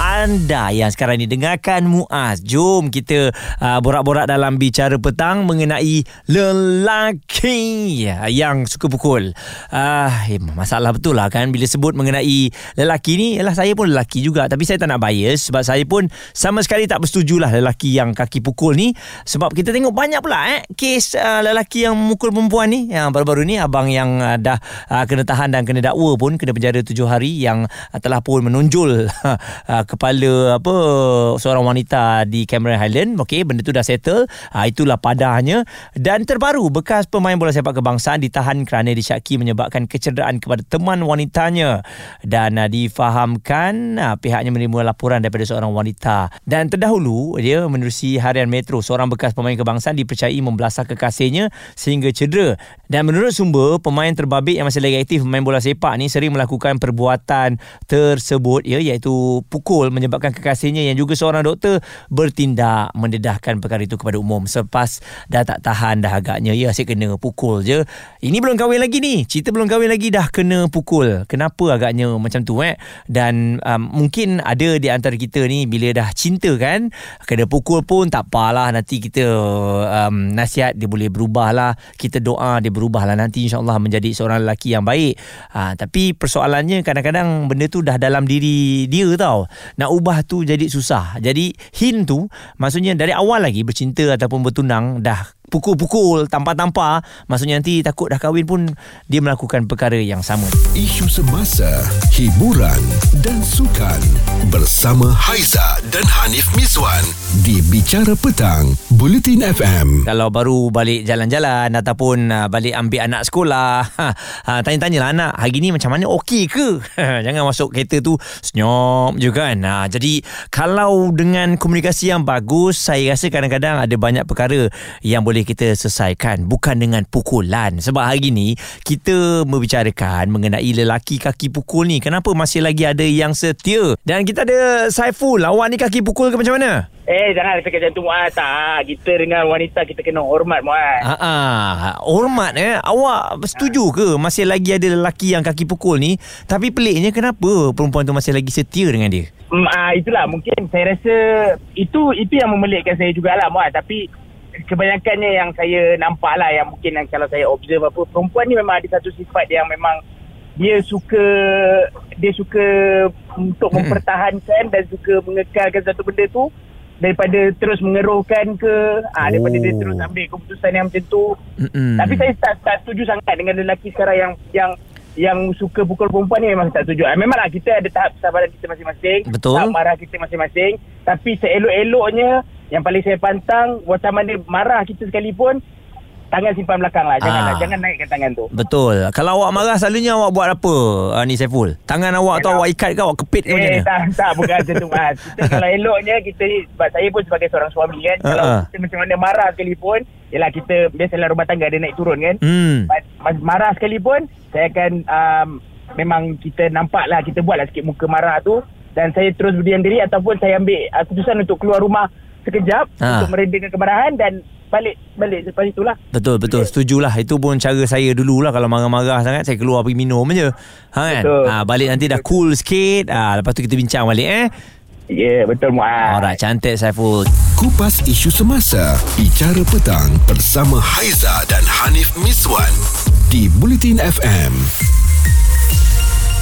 Anda yang sekarang ni dengarkan Muaz. Jom kita uh, borak-borak dalam bicara petang mengenai lelaki yang suka pukul. Uh, eh, masalah betul lah kan bila sebut mengenai lelaki ni. Yalah saya pun lelaki juga tapi saya tak nak bias sebab saya pun sama sekali tak bersetujulah lelaki yang kaki pukul ni sebab kita tengok banyak pula eh kes uh, lelaki yang memukul perempuan ni yang baru-baru ni abang yang uh, dah uh, kena tahan dan kena dakwa pun kena penjara tujuh hari yang uh, telah pun menonjol uh, kepala apa seorang wanita di Cameron Highland. Okey, benda tu dah settle. Ha, itulah padahnya dan terbaru bekas pemain bola sepak kebangsaan ditahan kerana disyaki menyebabkan kecederaan kepada teman wanitanya dan uh, difahamkan uh, pihaknya menerima laporan daripada seorang wanita. Dan terdahulu dia menerusi harian Metro seorang bekas pemain kebangsaan dipercayai membelasah kekasihnya sehingga cedera. Dan menurut sumber, pemain terbabit yang masih lagi aktif main bola sepak ni sering melakukan perbuatan tersebut ya iaitu pukul menyebabkan kekasihnya yang juga seorang doktor bertindak mendedahkan perkara itu kepada umum. Selepas dah tak tahan dah agaknya ya asyik kena pukul je. Ini belum kahwin lagi ni. Cerita belum kahwin lagi dah kena pukul. Kenapa agaknya macam tu eh? Dan um, mungkin ada di antara kita ni bila dah cinta kan kena pukul pun tak apalah. Nanti kita um, nasihat dia boleh berubah lah kita doa dia berubah lah nanti insyaAllah menjadi seorang lelaki yang baik ha, tapi persoalannya kadang-kadang benda tu dah dalam diri dia tau nak ubah tu jadi susah. Jadi hint tu maksudnya dari awal lagi bercinta ataupun bertunang dah pukul-pukul tanpa-tanpa maksudnya nanti takut dah kahwin pun dia melakukan perkara yang sama. Isu semasa hiburan dan sukan bersama Haiza dan Hanif Miswan di Bicara Petang Bulletin FM kalau baru balik jalan-jalan ataupun uh, balik ambil anak sekolah ha, ha, tanya-tanyalah anak hari ni macam mana? Okey ke? Jangan masuk kereta tu senyum je kan. Ha, jadi kalau dengan komunikasi yang bagus saya rasa kadang-kadang ada banyak perkara yang boleh boleh kita selesaikan. Bukan dengan pukulan. Sebab hari ni kita membicarakan mengenai lelaki kaki pukul ni. Kenapa masih lagi ada yang setia? Dan kita ada Saiful. Awak ni kaki pukul ke macam mana? Eh jangan cakap macam tu Muaz. Tak Kita dengan wanita kita kena hormat Muaz. Ah, ah, Hormat eh? Awak setuju ke Masih lagi ada lelaki yang kaki pukul ni? Tapi peliknya kenapa Perempuan tu masih lagi setia dengan dia? Mm, ah, Itulah. Mungkin saya rasa Itu itu yang memelikkan saya jugalah Muaz. Tapi kebanyakannya yang saya nampak lah yang mungkin yang kalau saya observe apa perempuan ni memang ada satu sifat yang memang dia suka dia suka untuk mempertahankan dan suka mengekalkan satu benda tu daripada terus mengeruhkan ke ah oh. daripada dia terus ambil keputusan yang macam tu Mm-mm. tapi saya tak, tak setuju sangat dengan lelaki sekarang yang yang yang suka pukul perempuan ni memang tak setuju. Ah, memanglah kita ada tahap kesabaran kita masing-masing. Betul. Tahap marah kita masing-masing. Tapi seelok-eloknya yang paling saya pantang macam mana marah kita sekalipun tangan simpan belakang lah. Jangan ah. jangan naikkan tangan tu. Betul. Kalau awak marah selalunya awak buat apa uh, ni Saiful? Tangan awak atau awak ikat ke awak kepit ke eh, macam mana? tak, tak bukan macam tu mas. Kita kalau eloknya kita sebab saya pun sebagai seorang suami kan uh-uh. kalau kita macam mana marah sekalipun Yelah kita biasalah rumah tangga ada naik turun kan. Hmm. marah sekalipun saya akan um, memang kita nampak lah kita buat lah sikit muka marah tu dan saya terus berdiam diri ataupun saya ambil uh, keputusan untuk keluar rumah sekejap ha. untuk meredakan kemarahan dan balik balik selepas itulah. Betul betul okay. setujulah itu pun cara saya dululah kalau marah-marah sangat saya keluar pergi minum aje. Ha kan? Ha balik nanti dah cool sikit. Ha lepas tu kita bincang balik eh. Ya, yeah, betul Muaz. Alright, cantik Saiful. Kupas isu semasa, bicara petang bersama Haiza dan Hanif Miswan di Bulletin FM.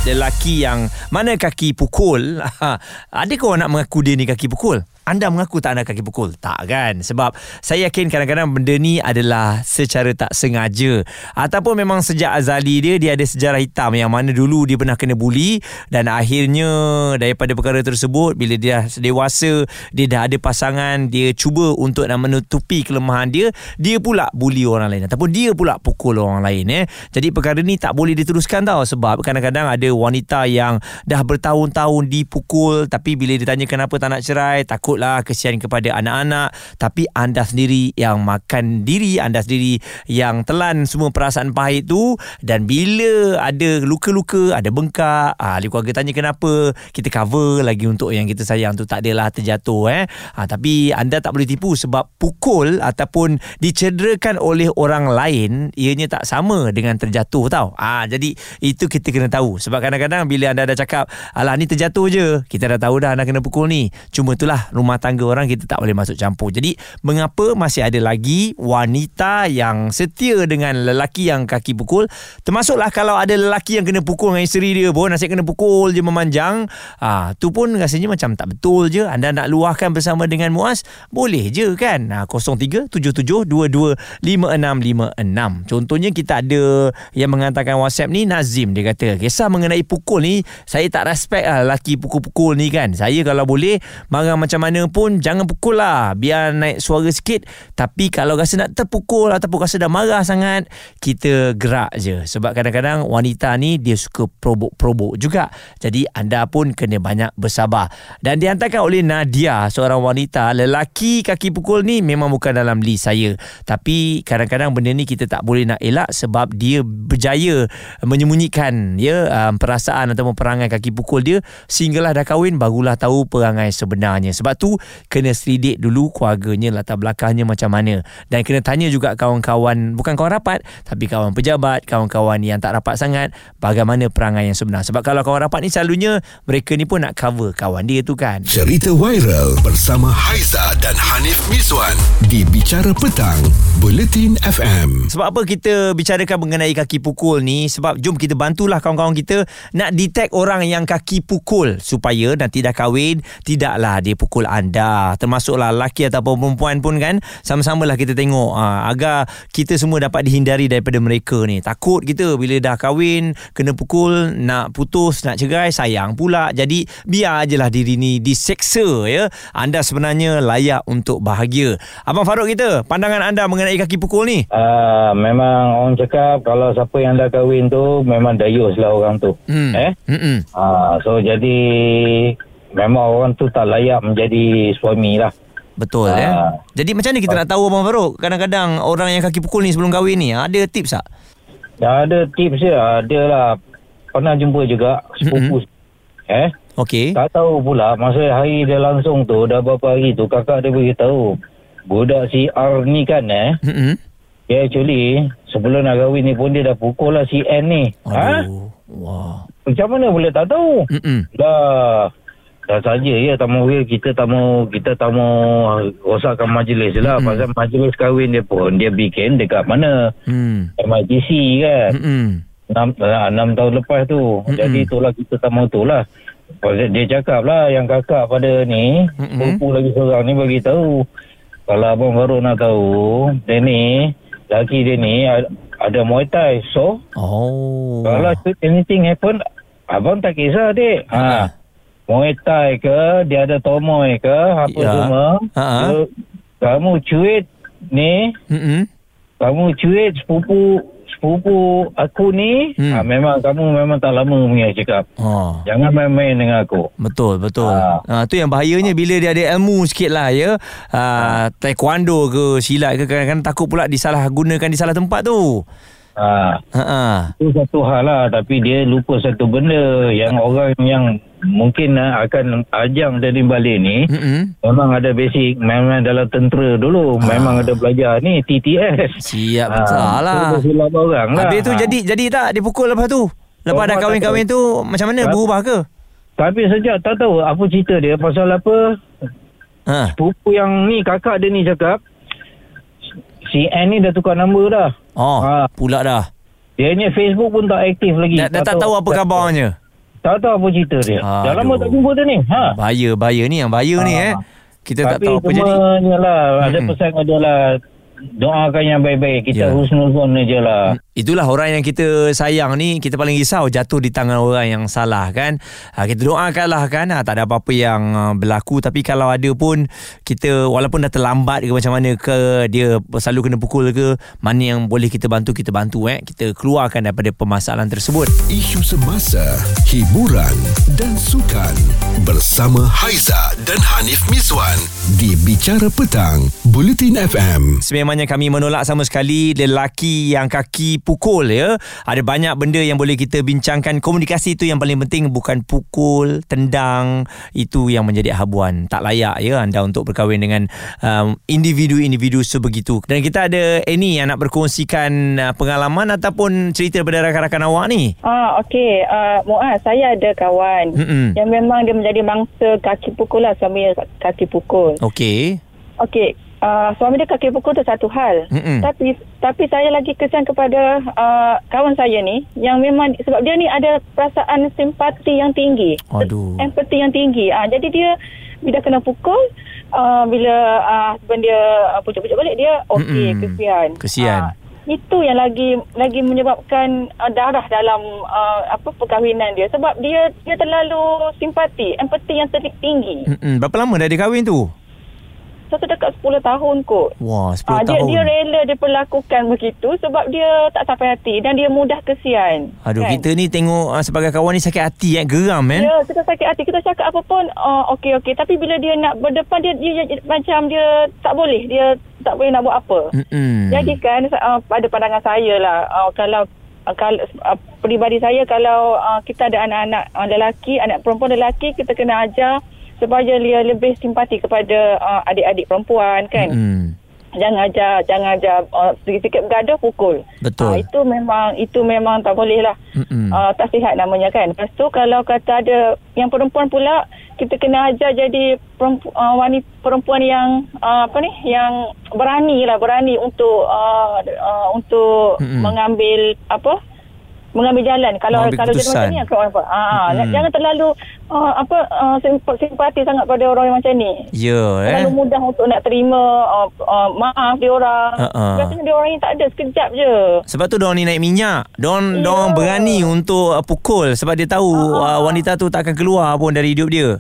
Lelaki yang mana kaki pukul, adakah orang nak mengaku dia ni kaki pukul? Anda mengaku tak ada kaki pukul? Tak kan? Sebab saya yakin kadang-kadang benda ni adalah secara tak sengaja. Ataupun memang sejak azali dia, dia ada sejarah hitam yang mana dulu dia pernah kena buli dan akhirnya daripada perkara tersebut, bila dia dewasa, dia dah ada pasangan, dia cuba untuk nak menutupi kelemahan dia, dia pula buli orang lain. Ataupun dia pula pukul orang lain. Eh. Jadi perkara ni tak boleh diteruskan tau sebab kadang-kadang ada wanita yang dah bertahun-tahun dipukul tapi bila ditanya kenapa tak nak cerai, takut lah kesian kepada anak-anak. Tapi anda sendiri yang makan diri anda sendiri yang telan semua perasaan pahit tu. Dan bila ada luka-luka ada bengkak ah, ahli keluarga tanya kenapa kita cover lagi untuk yang kita sayang tu. Tak adalah terjatuh eh. Ah, tapi anda tak boleh tipu sebab pukul ataupun dicederakan oleh orang lain ianya tak sama dengan terjatuh tau. Ah, jadi itu kita kena tahu. Sebab kadang-kadang bila anda dah cakap alah ni terjatuh je kita dah tahu dah anda kena pukul ni. Cuma itulah rumah tangga orang kita tak boleh masuk campur. Jadi mengapa masih ada lagi wanita yang setia dengan lelaki yang kaki pukul? Termasuklah kalau ada lelaki yang kena pukul dengan isteri dia pun nasib kena pukul je memanjang. Ah tu pun rasanya macam tak betul je. Anda nak luahkan bersama dengan Muaz boleh je kan? Ah 0377225656 contohnya kita ada yang menghantarkan WhatsApp ni Nazim. Dia kata kisah mengenai pukul ni saya tak respect lah lelaki pukul-pukul ni kan. Saya kalau boleh marah macam mana pun jangan pukul lah. Biar naik suara sikit. Tapi kalau rasa nak terpukul ataupun rasa dah marah sangat kita gerak je. Sebab kadang-kadang wanita ni dia suka probok-probok juga. Jadi anda pun kena banyak bersabar. Dan dihantarkan oleh Nadia seorang wanita. Lelaki kaki pukul ni memang bukan dalam list saya. Tapi kadang-kadang benda ni kita tak boleh nak elak sebab dia berjaya menyembunyikan ya um, perasaan ataupun perangai kaki pukul dia. Sehinggalah dah kahwin barulah tahu perangai sebenarnya. Sebab tu kena selidik dulu keluarganya latar belakangnya macam mana. Dan kena tanya juga kawan-kawan bukan kawan rapat tapi kawan pejabat kawan-kawan yang tak rapat sangat bagaimana perangai yang sebenar. Sebab kalau kawan rapat ni selalunya mereka ni pun nak cover kawan dia tu kan. Cerita viral bersama Haiza dan Hanif Miswan di Bicara Petang, Buletin FM. Sebab apa kita bicarakan mengenai kaki pukul ni? Sebab jom kita bantulah kawan-kawan kita Nak detect orang yang kaki pukul Supaya nanti dah kahwin Tidaklah dia pukul anda Termasuklah lelaki ataupun perempuan pun kan Sama-sama lah kita tengok ha, Agar kita semua dapat dihindari daripada mereka ni Takut kita bila dah kahwin Kena pukul Nak putus Nak cerai Sayang pula Jadi biar ajalah diri ni diseksa ya Anda sebenarnya layak untuk bahagia Abang Farouk kita Pandangan anda mengenai kaki pukul ni Ah, memang orang cakap kalau siapa yang dah kahwin tu memang dayus lah orang tu. Hmm. Eh? Mm-mm. Ah, so jadi memang orang tu tak layak menjadi suami lah. Betul ya. Jadi macam mana kita nak tahu Abang Farouk? Kadang-kadang orang yang kaki pukul ni sebelum kahwin ni ada tips tak? Dah ada tips je, ada lah. Pernah jumpa juga sepupu. Eh? Okey. Tak tahu pula masa hari dia langsung tu dah berapa hari tu kakak dia beritahu. Budak si R ni kan eh. Mm-mm. Dia actually sebelum nak kahwin ni pun dia dah pukul lah si N ni. Ha? Aduh. Wah. Macam mana boleh tak tahu? Mm-mm. Dah dah saja ya tak mau kita tak mau kita tak mau rosakkan majlis lah Mm-mm. pasal majlis kahwin dia pun dia bikin dekat mana Hmm. MITC kan enam, ah, enam tahun lepas tu Mm-mm. jadi itulah kita tak mau tu lah Pasal dia cakap lah yang kakak pada ni sepupu lagi seorang ni bagi tahu kalau abang baru nak tahu dia ni laki dia ni ada, Muay Thai so Oh. kalau anything happen abang tak kisah dek Ha. ha. Muay Thai ke dia ada tomoy ke apa Ya. semua Ha. Dia- kamu cuit ni Mm-mm. kamu cuit sepupu sepupu aku ni Hmm. ha, memang kamu memang tak lama punya cakap Oh. jangan main-main dengan aku Betul betul. Ah. Ah tu yang bahayanya bila dia ada ilmu sikit lah ya. Ah taekwondo ke silat ke kadang-kadang takut pula disalahgunakan di salah tempat tu. ha. Ha ah. itu satu hal lah tapi dia lupa satu benda yang orang yang mungkin ah, akan ajang dari balik ni Mm-mm. memang ada basic memang dalam tentera dulu memang ada belajar ni TTS Siap Ah, betul lah. tu dia silap orang lah Habis tu Ah. jadi jadi tak dipukul lepas tu? Lepas Oh, dah tak kahwin-kahwin tu macam mana Tak. berubah ke? Tapi sejak tak tahu apa cerita dia pasal apa Ha. Sepupu yang ni kakak dia ni cakap Si N ni dah tukar nombor dah Oh, Ah. pula dah. Dia ni Facebook pun tak aktif lagi Dah, dah tak tahu apa khabarnya. Tak tahu apa cerita dia Dah Aduh. lama tak jumpa dia ni ha? Bahaya, bahaya ni yang bahaya ni Ah. eh. Kita tak Tapi tahu apa jadi. semuanya lah Ada pesan adalah Doakan yang baik-baik. Kita husnuzon je lah Itulah orang yang kita sayang ni Kita paling risau Jatuh di tangan orang yang salah kan? Ha, Kita doakanlah kan? Ha, Tak ada apa-apa yang uh, berlaku. Tapi kalau ada pun Kita walaupun dah terlambat ke macam mana ke Dia selalu kena pukul ke Mana yang boleh kita bantu Kita bantu eh? Kita keluarkan daripada permasalahan tersebut. Isu semasa, hiburan dan sukan bersama Haiza dan Hanif Miswan di Bicara Petang, Bulletin FM. Sememangnya kami menolak sama sekali lelaki yang kaki pukul ya. Ada banyak benda yang boleh kita bincangkan. Komunikasi itu yang paling penting bukan pukul, tendang. Itu yang menjadi habuan. Tak layak ya anda untuk berkahwin dengan um, individu-individu sebegitu. Dan kita ada Annie yang nak berkongsikan uh, pengalaman ataupun cerita daripada rakan-rakan awak ni. Ah, okey. Uh, Muaz, saya ada kawan Mm-mm. yang memang dia menjadi mangsa kaki pukul lah suami kaki pukul. Okey. Okey. Uh, suami dia kaki pukul tu satu hal. Mm-mm. Tapi tapi saya lagi kesian kepada uh, kawan saya ni yang memang sebab dia ni ada perasaan simpati yang tinggi. Aduh. Empati yang tinggi. Ah jadi dia bila kena pukul uh, bila uh, husband dia uh, pucuk-pucuk balik dia okey kesian. Kesian. Ah, itu yang lagi lagi menyebabkan uh, darah dalam uh, apa perkahwinan dia sebab dia dia terlalu simpati, empati yang tinggi. Mm-mm. Berapa lama dah dia kahwin tu? Satu dekat 10 tahun kot. Wah, 10 Ah, dia, tahun. dia rela diperlakukan begitu sebab dia tak sampai hati dan dia mudah kesian. Aduh, kan? kita ni tengok uh, sebagai kawan ni sakit hati eh, geram kan? Ya, kita sakit hati. Kita cakap apa pun, uh, okey, okey. Tapi bila dia nak berdepan, dia, dia, dia macam dia tak boleh. Dia tak boleh nak buat apa. Mm-mm. Jadi kan, uh, pada pandangan saya lah, uh, kalau uh, kalau uh, peribadi saya, kalau uh, kita ada anak-anak uh, lelaki, anak perempuan lelaki, kita kena ajar supaya dia lebih simpati kepada uh, adik-adik perempuan kan. Mm-mm. Jangan ajar, jangan ajar uh, sikit-sikit bergaduh, pukul. Betul. Ah, itu memang itu memang tak boleh lah. Mm-mm. Uh, tak sihat namanya kan. Lepas tu kalau kata ada yang perempuan pula kita kena ajar jadi perempu, uh, wanita perempuan yang uh, apa ni yang berani lah berani untuk uh, uh, untuk Mm-mm. mengambil apa mengambil jalan kalau Mengambil kalau jadi keputusan. macam ni aku apa ah Mm-mm. jangan terlalu uh, apa uh, simp- simpati sangat pada orang yang macam ni Ya eh. terlalu mudah untuk nak terima uh, uh, maaf dia orang Uh-uh. biasanya dia orang ni tak ada sekejap je Sebab tu diorang ni naik minyak. Ya. diorang berani untuk uh, pukul sebab dia tahu uh, wanita tu tak akan keluar pun dari hidup dia.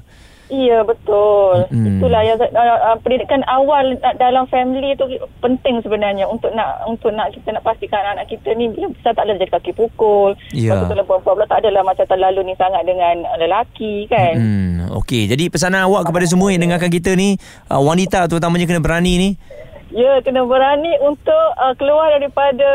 Iya betul. Mm-mm. Itulah yang uh, pendidikan awal dalam family tu penting sebenarnya untuk nak untuk nak kita nak pastikan anak kita ni bila besar tak jadi kaki pukul. Ya. Lepas tu kalau perempuan pula tak adalah macam terlalu ni sangat dengan lelaki kan. Hmm, okey. Jadi pesanan awak kepada semua yang dengarkan kita ni, uh, wanita terutamanya kena berani ni. Ya, kena berani untuk uh, keluar daripada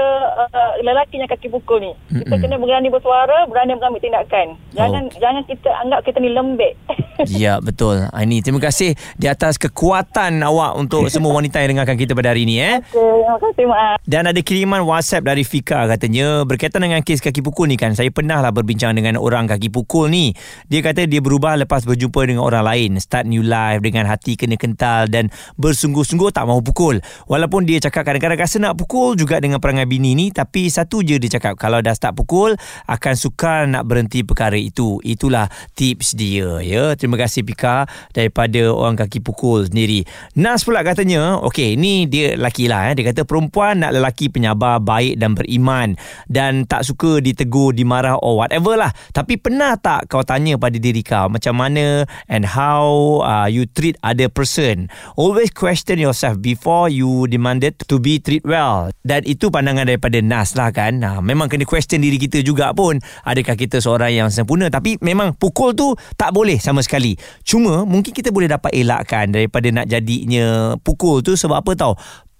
uh, lelaki yang kaki pukul ni. Kita Mm-mm. kena berani bersuara, berani mengambil tindakan. Jangan Okey. jangan kita anggap kita ni lembek. Ya, betul. Ini terima kasih di atas kekuatan awak untuk semua wanita yang dengarkan kita pada hari ini eh. Okay, terima kasih Mak. Dan ada kiriman WhatsApp dari Fika katanya berkaitan dengan kes kaki pukul ni kan saya pernah lah berbincang dengan orang kaki pukul ni dia kata dia berubah lepas berjumpa dengan orang lain start new life dengan hati kena kental dan bersungguh-sungguh tak mahu pukul walaupun dia cakap kadang-kadang rasa nak pukul juga dengan perangai bini ni tapi satu je dia cakap kalau dah start pukul akan sukar nak berhenti perkara itu. Itulah tips dia ya. Terima kasih Fika daripada orang kaki pukul sendiri. Nas pula katanya okey ni dia lelaki lah eh. dia kata perempuan nak lelaki penyabar baik dan beriman dan tak suka ditegur dimarah or whatever lah. Tapi pernah tak kau tanya pada diri kau macam mana and how uh, you treat other person? Always question yourself before you demanded to be treat well dan itu pandangan daripada Nas lah kan nah, memang kena question diri kita juga pun adakah kita seorang yang sempurna tapi memang pukul tu tak boleh sama sekali cuma mungkin kita boleh dapat elakkan daripada nak jadinya pukul tu sebab apa tau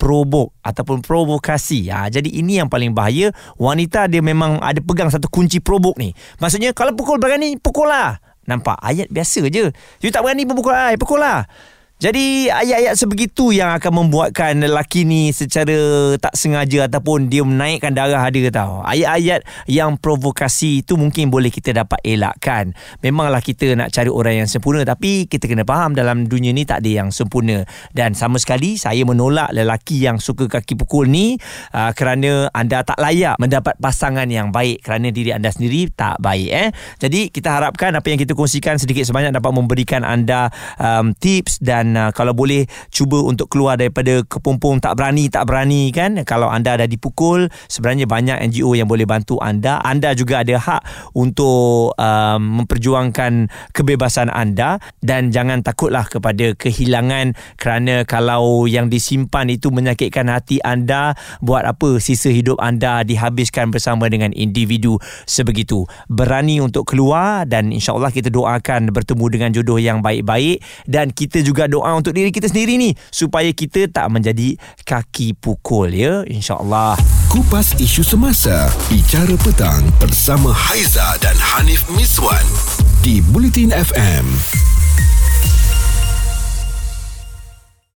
probok ataupun provokasi. Ha, jadi ini yang paling bahaya. Wanita dia memang ada pegang satu kunci probok ni. Maksudnya kalau pukul berani, pukul lah. Nampak? Ayat biasa je. You tak berani pun pukul lah. Pukul lah. Jadi ayat-ayat sebegitu yang akan membuatkan lelaki ni secara tak sengaja ataupun dia menaikkan darah dia tau. Ayat-ayat yang provokasi itu mungkin boleh kita dapat elakkan. Memanglah kita nak cari orang yang sempurna tapi kita kena faham dalam dunia ni tak ada yang sempurna. Dan sama sekali saya menolak lelaki yang suka kaki pukul ni uh, kerana anda tak layak mendapat pasangan yang baik kerana diri anda sendiri tak baik eh. Jadi kita harapkan apa yang kita kongsikan sedikit sebanyak dapat memberikan anda um, tips dan dan uh, kalau boleh cuba untuk keluar daripada kepompong tak berani tak berani kan? Kalau anda dah dipukul sebenarnya banyak NGO yang boleh bantu anda. Anda juga ada hak untuk um, memperjuangkan kebebasan anda. Dan jangan takutlah kepada kehilangan kerana kalau yang disimpan itu menyakitkan hati anda buat apa sisa hidup anda dihabiskan bersama dengan individu sebegitu. Berani untuk keluar dan insyaallah kita doakan bertemu dengan jodoh yang baik-baik. Dan kita juga doa untuk diri kita sendiri ni supaya kita tak menjadi kaki pukul ya? Insyaallah. Kupas isu semasa. Bicara petang Bersama Haiza dan Hanif Miswan Di Bulletin FM